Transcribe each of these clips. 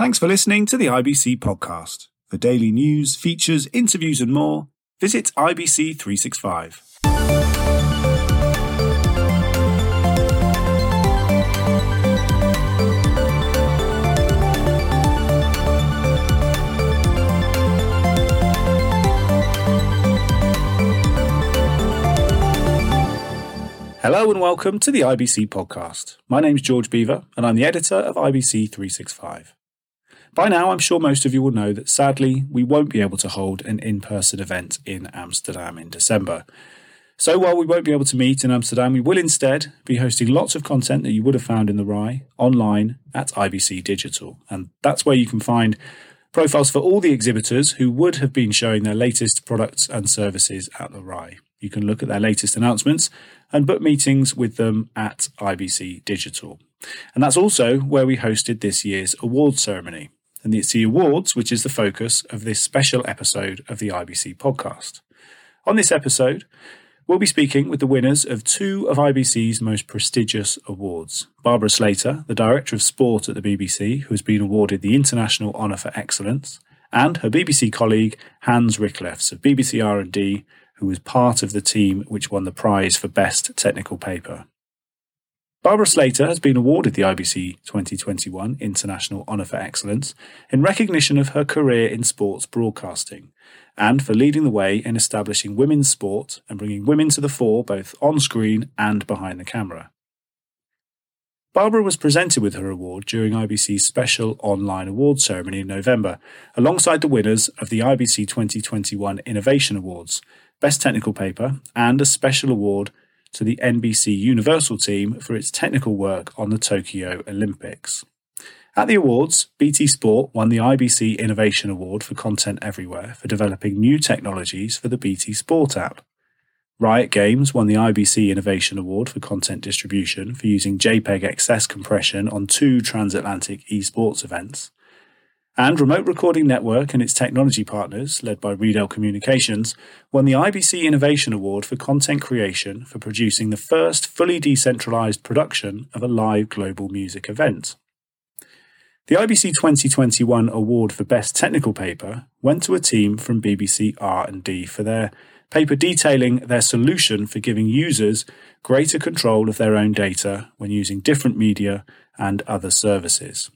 Thanks for listening to the IBC podcast. For daily news, features, interviews, and more, visit IBC365. Hello and welcome to the IBC podcast. My name's George Beaver and I'm the editor of IBC 365. By now, I'm sure most of you will know that sadly, we won't be able to hold an in person event in Amsterdam in December. So while we won't be able to meet in Amsterdam, we will instead be hosting lots of content that you would have found in the RAI online at IBC Digital. And that's where you can find profiles for all the exhibitors who would have been showing their latest products and services at the RAI. You can look at their latest announcements and book meetings with them at IBC Digital. And that's also where we hosted this year's award ceremony. And it's awards which is the focus of this special episode of the IBC podcast. On this episode, we'll be speaking with the winners of two of IBC's most prestigious awards. Barbara Slater, the Director of Sport at the BBC, who has been awarded the International Honour for Excellence, and her BBC colleague Hannes Ricklefs of BBC R&D, who was part of the team which won the prize for Best Technical Paper. Barbara Slater has been awarded the IBC 2021 International Honour for Excellence in recognition of her career in sports broadcasting and for leading the way in establishing women's sport and bringing women to the fore both on screen and behind the camera. Barbara was presented with her award during IBC's special online award ceremony in November, alongside the winners of the IBC 2021 Innovation Awards, Best Technical Paper, and a special award to the NBC Universal team for its technical work on the Tokyo Olympics. At the awards, BT Sport won the IBC Innovation Award for Content Everywhere for developing new technologies for the BT Sport app. Riot Games won the IBC Innovation Award for content distribution for using JPEG XS compression on two transatlantic esports events. And Remote Recording Network and its technology partners, led by Riedel Communications, won the IBC Innovation Award for content creation for producing the first fully decentralized production of a live global music event. The IBC 2021 award for Best Technical Paper went to a team from BBC R&D for their paper detailing their solution for giving users greater control of their own data when using different media and other services.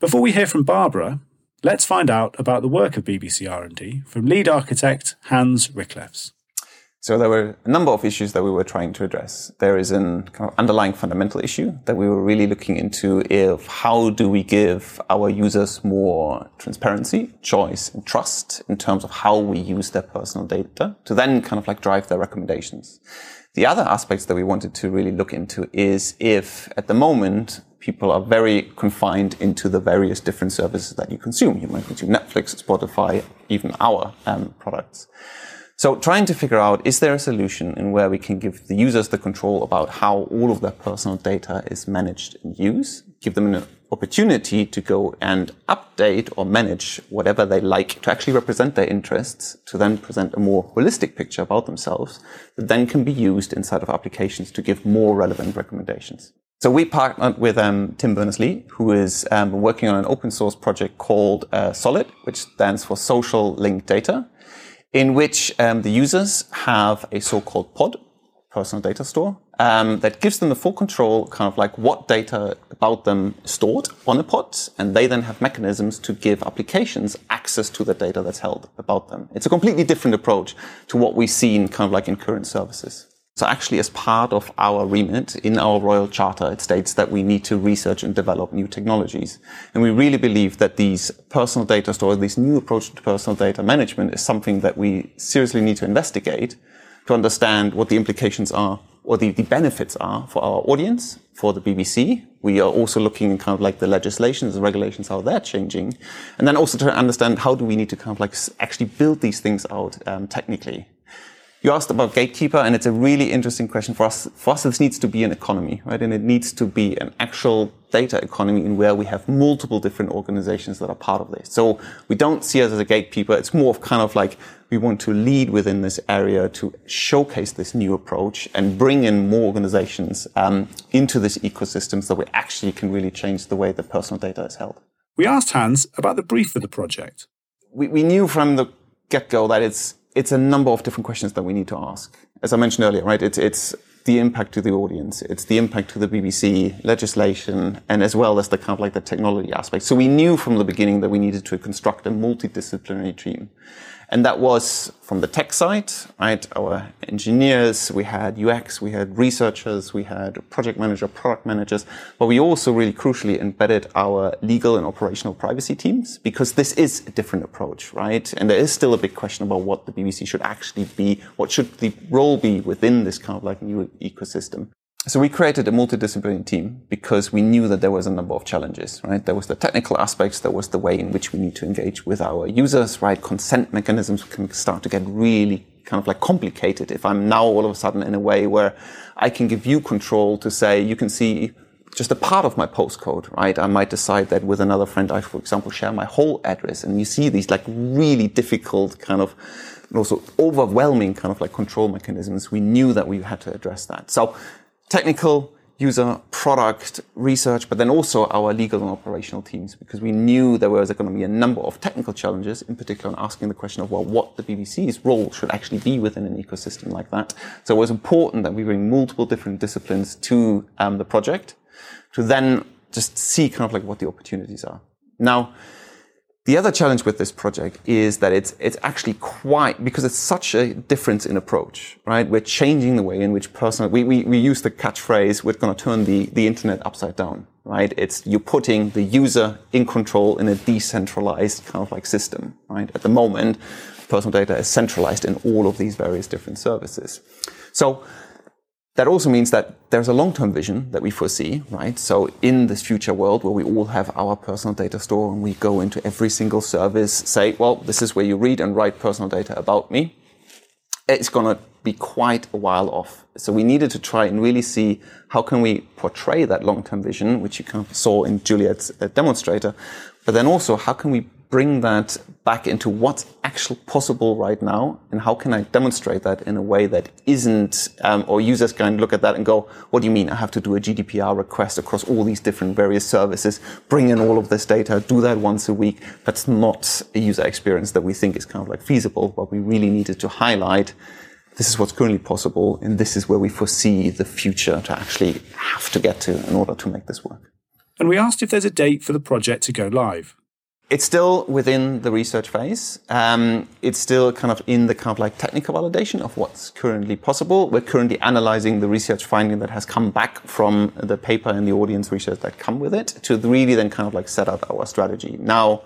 Before we hear from Barbara, let's find out about the work of BBC R&D from lead architect Hannes Ricklefs. So there were a number of issues that we were trying to address. There is an kind of underlying fundamental issue that we were really looking into of how do we give our users more transparency, choice, and trust in terms of how we use their personal data to then kind of like drive their recommendations. The other aspects that we wanted to really look into is if at the moment people are very confined into the various different services that you consume. You might consume Netflix, Spotify, even our um, products. So trying to figure out, is there a solution in where we can give the users the control about how all of their personal data is managed and used, give them an opportunity to go and update or manage whatever they like to actually represent their interests, to then present a more holistic picture about themselves that then can be used inside of applications to give more relevant recommendations. So we partnered with um, Tim Berners-Lee, who is um, working on an open source project called uh, Solid, which stands for Social Linked Data, in which um, the users have a so-called pod, personal data store, um, that gives them the full control, kind of like what data about them stored on a pod, and they then have mechanisms to give applications access to the data that's held about them. It's a completely different approach to what we've seen kind of like in current services. So actually, as part of our remit in our Royal Charter, it states that we need to research and develop new technologies. And we really believe that these personal data stores, this new approach to personal data management is something that we seriously need to investigate to understand what the implications are or the, the benefits are for our audience, for the BBC. We are also looking kind of like the legislations, the regulations, how they're changing. And then also to understand how do we need to kind of like actually build these things out um, technically. You asked about gatekeeper, and it's a really interesting question for us. For us, this needs to be an economy, right? And it needs to be an actual data economy in where we have multiple different organizations that are part of this. So we don't see us as a gatekeeper. It's more of kind of like we want to lead within this area to showcase this new approach and bring in more organizations um, into this ecosystem so we actually can really change the way that personal data is held. We asked Hannes about the brief for the project. We, we knew from the get go that it's, it's a number of different questions that we need to ask. As I mentioned earlier, right? It's, it's the impact to the audience, it's the impact to the BBC, legislation, and as well as the kind of like the technology aspect. So we knew from the beginning that we needed to construct a multidisciplinary team. And that was from the tech side, right? Our engineers, we had UX, we had researchers, we had project manager, product managers, but we also really crucially embedded our legal and operational privacy teams because this is a different approach, right? And there is still a big question about what the BBC should actually be, what should the role be within this kind of like new ecosystem. So we created a multidisciplinary team because we knew that there was a number of challenges, right? There was the technical aspects, there was the way in which we need to engage with our users, right? Consent mechanisms can start to get really kind of like complicated if I'm now all of a sudden in a way where I can give you control to say you can see just a part of my postcode, right? I might decide that with another friend, I, for example, share my whole address and you see these like really difficult kind of also overwhelming kind of like control mechanisms. We knew that we had to address that. So technical, user, product, research, but then also our legal and operational teams, because we knew there was going to be a number of technical challenges, in particular on asking the question of, well, what the BBC's role should actually be within an ecosystem like that. So it was important that we bring multiple different disciplines to um, the project to then just see kind of like what the opportunities are. Now, the other challenge with this project is that it's it's actually quite because it's such a difference in approach, right? We're changing the way in which personal we, we, we use the catchphrase, we're gonna turn the, the internet upside down, right? It's you're putting the user in control in a decentralized kind of like system, right? At the moment, personal data is centralized in all of these various different services. So that also means that there's a long-term vision that we foresee, right? So in this future world where we all have our personal data store and we go into every single service, say, well, this is where you read and write personal data about me. It's going to be quite a while off. So we needed to try and really see how can we portray that long-term vision, which you kind of saw in Juliet's uh, demonstrator, but then also how can we bring that back into what's actually possible right now and how can I demonstrate that in a way that isn't, um, or users can look at that and go, what do you mean? I have to do a GDPR request across all these different various services, bring in all of this data, do that once a week. That's not a user experience that we think is kind of like feasible, but we really needed to highlight this is what's currently possible and this is where we foresee the future to actually have to get to in order to make this work. And we asked if there's a date for the project to go live. It's still within the research phase. Um, it's still kind of in the kind of like technical validation of what's currently possible. We're currently analyzing the research finding that has come back from the paper and the audience research that come with it to really then kind of like set up our strategy. Now,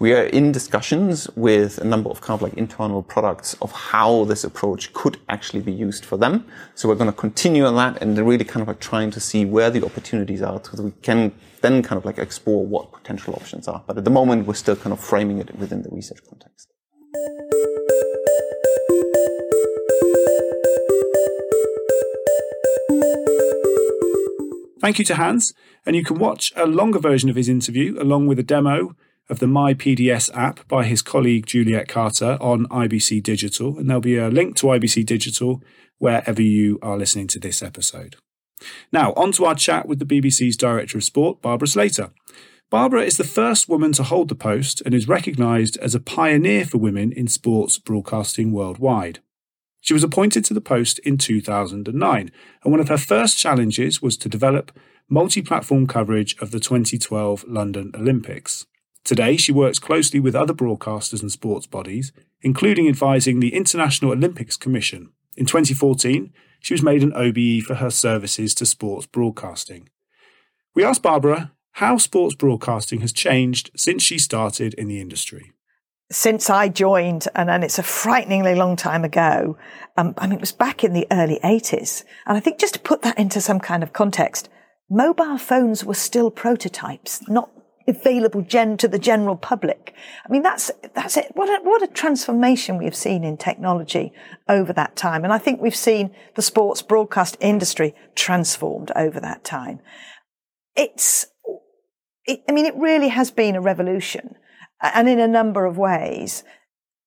we are in discussions with a number of kind of like internal products of how this approach could actually be used for them. So we're going to continue on that and really kind of like trying to see where the opportunities are so that we can then kind of like explore what potential options are. But at the moment, we're still kind of framing it within the research context. Thank you to Hannes, and you can watch a longer version of his interview along with a demo of the MyPDS app by his colleague Juliet Carter on IBC Digital, and there'll be a link to IBC Digital wherever you are listening to this episode. Now, on to our chat with the BBC's Director of Sport, Barbara Slater. Barbara is the first woman to hold the post and is recognised as a pioneer for women in sports broadcasting worldwide. She was appointed to the post in 2009, and one of her first challenges was to develop multi platform coverage of the 2012 London Olympics. Today, she works closely with other broadcasters and sports bodies, including advising the International Olympics Commission. In 2014, she was made an OBE for her services to sports broadcasting. We asked Barbara how sports broadcasting has changed since she started in the industry. Since I joined, and, and it's a frighteningly long time ago, um, I mean, it was back in the early 80s. And I think just to put that into some kind of context, mobile phones were still prototypes, not available gen to the general public. I mean, that's, that's it. What a, what a transformation we have seen in technology over that time. And I think we've seen the sports broadcast industry transformed over that time. It's, it, I mean, it really has been a revolution and in a number of ways.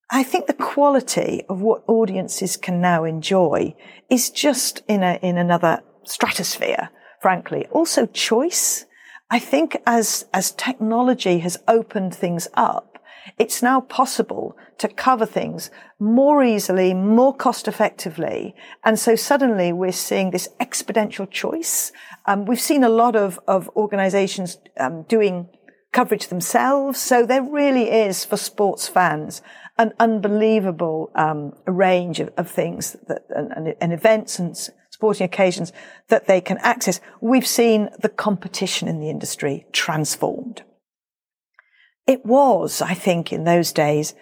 I think the quality of what audiences can now enjoy is just in a, in another stratosphere, frankly. Also choice I think as, as technology has opened things up, it's now possible to cover things more easily, more cost effectively. And so suddenly we're seeing this exponential choice. Um, we've seen a lot of, of organizations um, doing coverage themselves. So there really is for sports fans an unbelievable um, range of, of, things that, and, and events and sporting occasions that they can access. We've seen the competition in the industry transformed. It was, I think, in those days,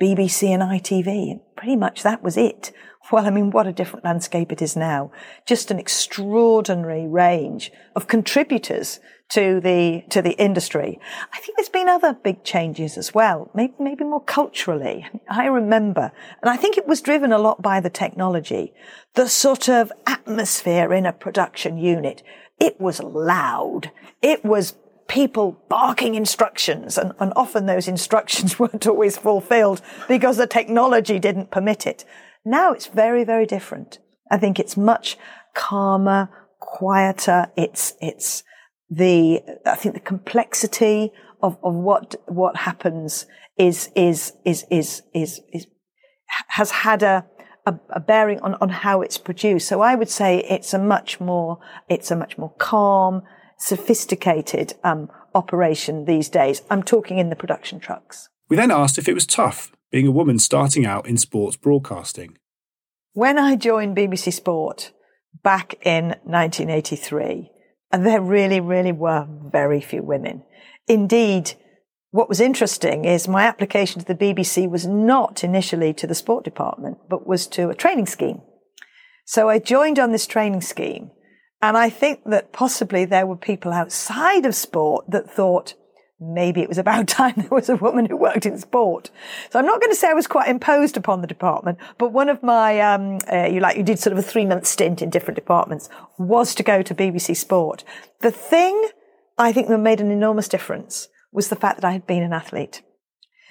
BBC and ITV. And pretty much that was it. Well, I mean, what a different landscape it is now. Just an extraordinary range of contributors to the, to the industry. I think there's been other big changes as well, maybe, maybe more culturally. I remember, and I think it was driven a lot by the technology, the sort of atmosphere in a production unit. It was loud. It was people barking instructions, and, and often those instructions weren't always fulfilled because the technology didn't permit it. Now it's very, very different. I think it's much calmer, quieter. It's, it's the, I think the complexity of, of what, what happens is, is, is, is, is, is, has had a, a, a, bearing on, on how it's produced. So I would say it's a much more, it's a much more calm, sophisticated um, operation these days. I'm talking in the production trucks. We then asked if it was tough being a woman starting out in sports broadcasting. When I joined BBC Sport back in 1983, there really, really were very few women. Indeed, what was interesting is my application to the BBC was not initially to the sport department, but was to a training scheme. So I joined on this training scheme and I think that possibly there were people outside of sport that thought maybe it was about time there was a woman who worked in sport. So I'm not going to say I was quite imposed upon the department, but one of my, um, uh, you like, you did sort of a three month stint in different departments was to go to BBC Sport. The thing I think that made an enormous difference was the fact that I had been an athlete.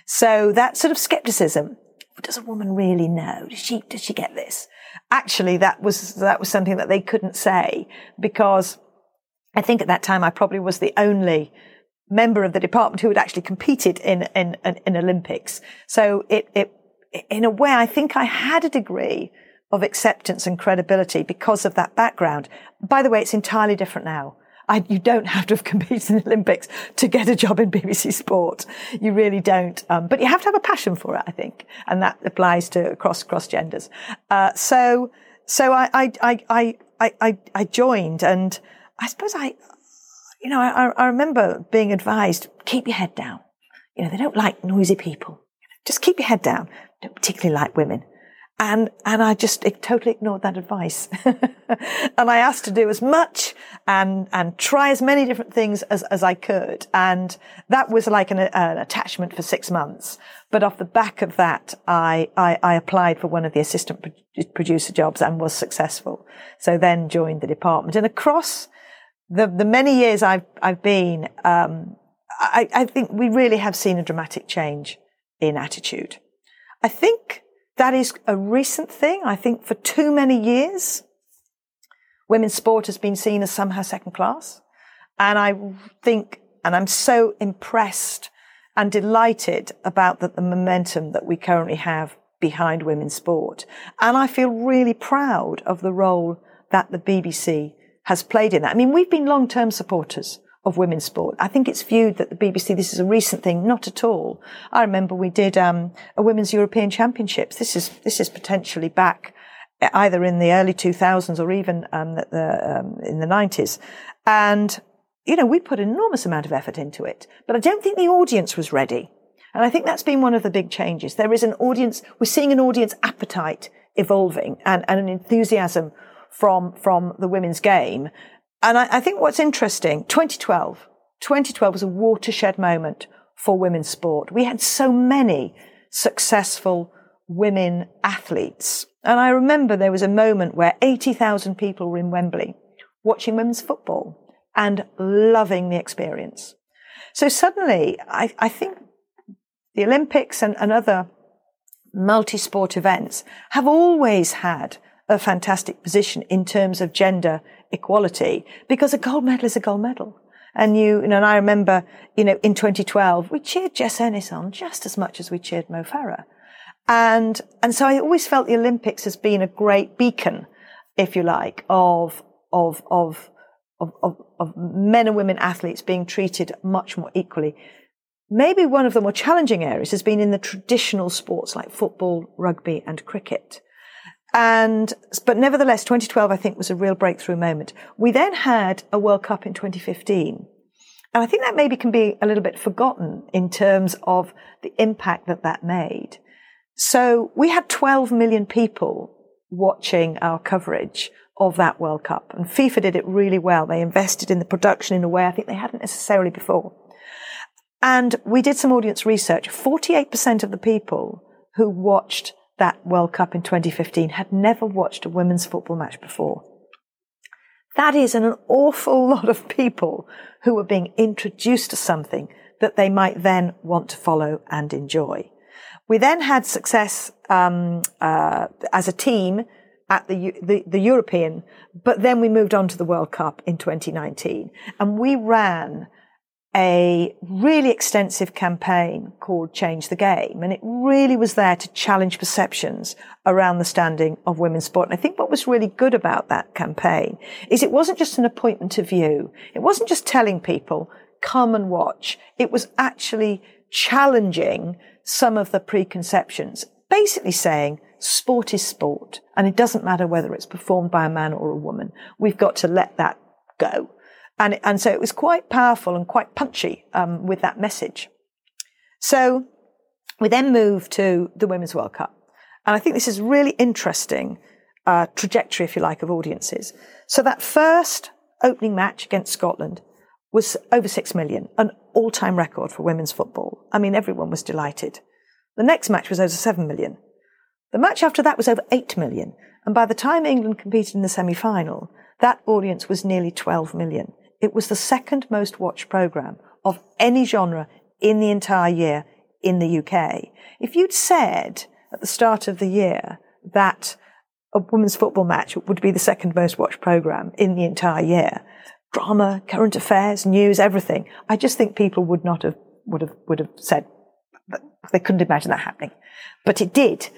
So that sort of skepticism, does a woman really know? Does she, does she get this? actually that was, that was something that they couldn't say because I think at that time I probably was the only member of the department who had actually competed in, in, in Olympics. So it, it, in a way, I think I had a degree of acceptance and credibility because of that background. By the way, it's entirely different now. I, you don't have to have competed in the Olympics to get a job in BBC Sport. You really don't. Um, but you have to have a passion for it, I think, and that applies to cross cross genders. Uh, so so I I, I I I I joined, and I suppose I, you know, I, I remember being advised keep your head down. You know, they don't like noisy people. Just keep your head down. Don't particularly like women. And, and I just totally ignored that advice. and I asked to do as much and, and try as many different things as, as I could. And that was like an, an attachment for six months. But off the back of that, I, I, I applied for one of the assistant producer jobs and was successful. So then joined the department. And across the, the many years I've, I've been, um, I, I think we really have seen a dramatic change in attitude. I think that is a recent thing. I think for too many years, women's sport has been seen as somehow second class. And I think, and I'm so impressed and delighted about the, the momentum that we currently have behind women's sport. And I feel really proud of the role that the BBC has played in that. I mean, we've been long-term supporters of women's sport. I think it's viewed that the BBC, this is a recent thing, not at all. I remember we did um, a women's European Championships. This is this is potentially back either in the early 2000s or even um, the, um, in the 90s, and you know we put an enormous amount of effort into it. But I don't think the audience was ready, and I think that's been one of the big changes. There is an audience. We're seeing an audience appetite evolving and, and an enthusiasm from from the women's game and I, I think what's interesting, 2012, 2012 was a watershed moment for women's sport. We had so many successful women athletes. And I remember there was a moment where 80,000 people were in Wembley watching women's football and loving the experience. So suddenly, I, I think the Olympics and, and other multi-sport events have always had a fantastic position in terms of gender equality because a gold medal is a gold medal. And you, you know, and I remember, you know, in 2012, we cheered Jess Ennis on just as much as we cheered Mo Farah. And, and so I always felt the Olympics has been a great beacon, if you like, of, of, of, of, of, of men and women athletes being treated much more equally. Maybe one of the more challenging areas has been in the traditional sports like football, rugby and cricket. And, but nevertheless, 2012, I think, was a real breakthrough moment. We then had a World Cup in 2015. And I think that maybe can be a little bit forgotten in terms of the impact that that made. So we had 12 million people watching our coverage of that World Cup. And FIFA did it really well. They invested in the production in a way I think they hadn't necessarily before. And we did some audience research. 48% of the people who watched that World Cup in 2015 had never watched a women's football match before. That is an awful lot of people who are being introduced to something that they might then want to follow and enjoy. We then had success um, uh, as a team at the, the, the European, but then we moved on to the World Cup in 2019, and we ran a really extensive campaign called Change the Game. And it really was there to challenge perceptions around the standing of women's sport. And I think what was really good about that campaign is it wasn't just an appointment of view. It wasn't just telling people, come and watch. It was actually challenging some of the preconceptions, basically saying, sport is sport. And it doesn't matter whether it's performed by a man or a woman. We've got to let that go. And, and so it was quite powerful and quite punchy um, with that message. So we then moved to the Women's World Cup. And I think this is really interesting uh, trajectory, if you like, of audiences. So that first opening match against Scotland was over six million, an all-time record for women's football. I mean, everyone was delighted. The next match was over seven million. The match after that was over eight million. And by the time England competed in the semi-final, that audience was nearly 12 million. It was the second most watched program of any genre in the entire year in the UK. If you'd said at the start of the year that a women's football match would be the second most watched program in the entire year, drama, current affairs, news, everything, I just think people would not have, would have, would have said they couldn't imagine that happening. But it did.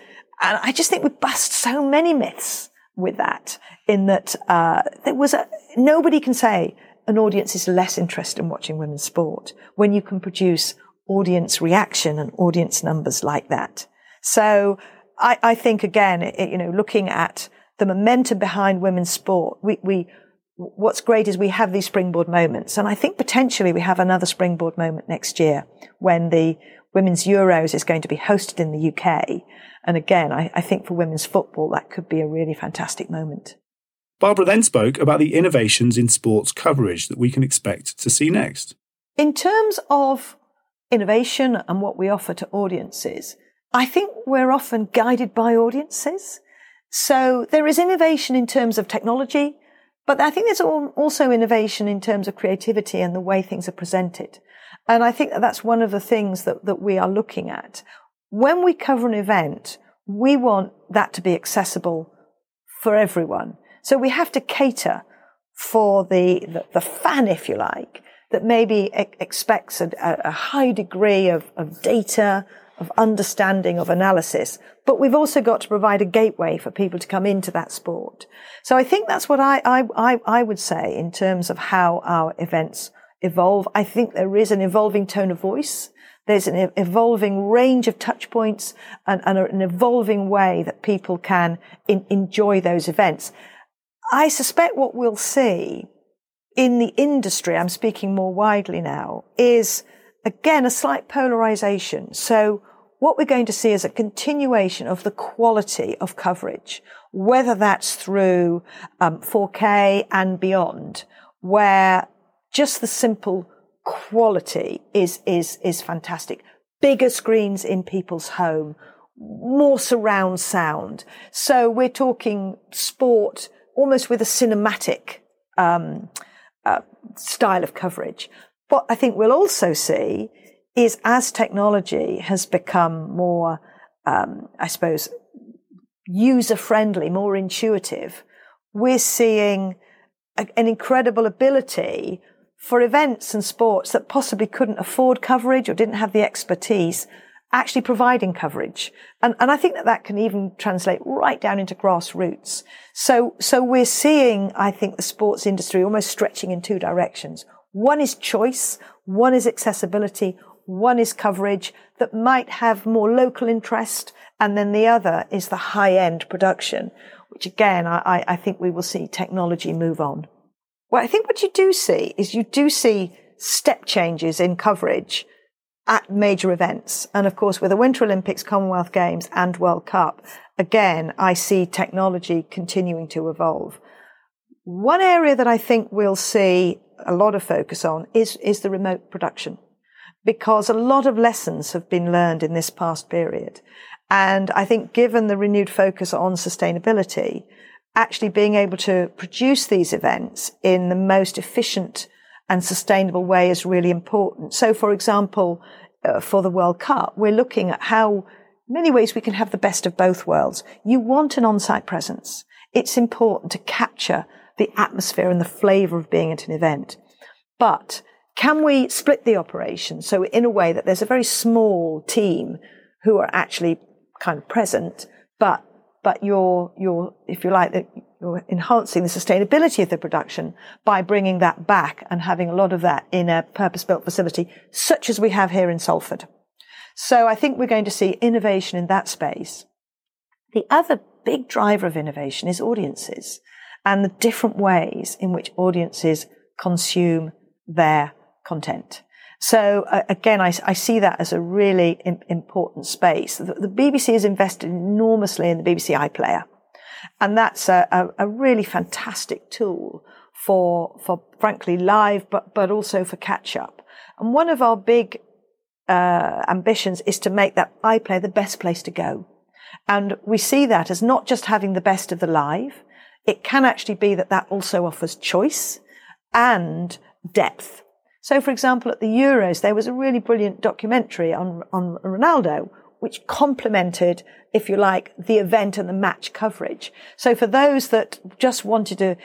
And I just think we bust so many myths with that in that, uh, there was a, nobody can say an audience is less interested in watching women's sport when you can produce audience reaction and audience numbers like that. So I, I think again, it, you know, looking at the momentum behind women's sport, we, we, what's great is we have these springboard moments. And I think potentially we have another springboard moment next year when the women's Euros is going to be hosted in the UK. And again, I, I think for women's football, that could be a really fantastic moment. Barbara then spoke about the innovations in sports coverage that we can expect to see next. In terms of innovation and what we offer to audiences, I think we're often guided by audiences. So there is innovation in terms of technology, but I think there's also innovation in terms of creativity and the way things are presented. And I think that that's one of the things that, that we are looking at. When we cover an event, we want that to be accessible for everyone. So we have to cater for the, the, the fan, if you like, that maybe expects a, a high degree of, of data, of understanding, of analysis. But we've also got to provide a gateway for people to come into that sport. So I think that's what I, I, I, would say in terms of how our events evolve. I think there is an evolving tone of voice. There's an evolving range of touch points and, and an evolving way that people can in, enjoy those events. I suspect what we'll see in the industry, I'm speaking more widely now, is again a slight polarization. So what we're going to see is a continuation of the quality of coverage, whether that's through um, 4K and beyond, where just the simple quality is is is fantastic. Bigger screens in people's home, more surround sound. So we're talking sport almost with a cinematic um, uh, style of coverage. What I think we'll also see is as technology has become more, um, I suppose, user friendly, more intuitive, we're seeing a, an incredible ability for events and sports that possibly couldn't afford coverage or didn't have the expertise, actually providing coverage. And, and I think that that can even translate right down into grassroots. So, so we're seeing, I think, the sports industry almost stretching in two directions. One is choice, one is accessibility, one is coverage that might have more local interest, and then the other is the high end production, which again, I, I think we will see technology move on. Well, I think what you do see is you do see step changes in coverage at major events. And of course, with the Winter Olympics, Commonwealth Games and World Cup, again, I see technology continuing to evolve. One area that I think we'll see a lot of focus on is, is the remote production because a lot of lessons have been learned in this past period. And I think given the renewed focus on sustainability, actually being able to produce these events in the most efficient and sustainable way is really important. So, for example, uh, for the World Cup, we're looking at how many ways we can have the best of both worlds. You want an on-site presence. It's important to capture the atmosphere and the flavor of being at an event. But can we split the operation so in a way that there's a very small team who are actually kind of present, but but you're you're if you like enhancing the sustainability of the production by bringing that back and having a lot of that in a purpose-built facility such as we have here in Salford. So I think we're going to see innovation in that space. The other big driver of innovation is audiences and the different ways in which audiences consume their content. So uh, again, I, I, see that as a really Im- important space. The, the, BBC has invested enormously in the BBC iPlayer, and that's a, a, a really fantastic tool for for frankly live, but but also for catch up. And one of our big uh, ambitions is to make that iPlayer the best place to go. And we see that as not just having the best of the live. It can actually be that that also offers choice and depth. So, for example, at the Euros, there was a really brilliant documentary on, on Ronaldo, which complemented, if you like, the event and the match coverage. So for those that just wanted to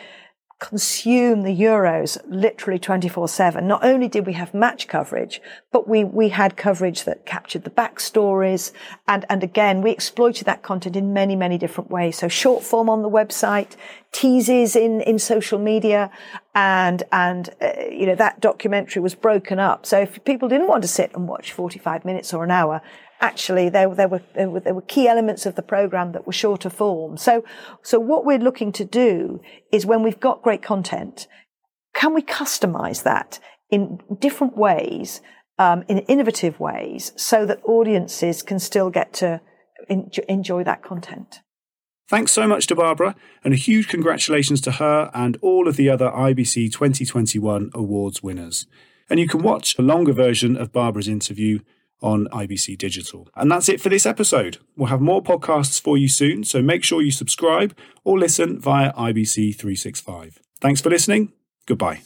consume the Euros literally 24 7. Not only did we have match coverage, but we, we had coverage that captured the backstories. And, and again, we exploited that content in many, many different ways. So short form on the website, teases in, in social media. And, and, uh, you know, that documentary was broken up. So if people didn't want to sit and watch 45 minutes or an hour, actually there, there, were, there, were, there were key elements of the program that were shorter form. So, so what we're looking to do is when we've got great content, can we customize that in different ways, um, in innovative ways, so that audiences can still get to enjoy that content? Thanks so much to Barbara, and a huge congratulations to her and all of the other IBC 2021 awards winners. And you can watch a longer version of Barbara's interview on IBC Digital. And that's it for this episode. We'll have more podcasts for you soon, so make sure you subscribe or listen via IBC 365. Thanks for listening. Goodbye.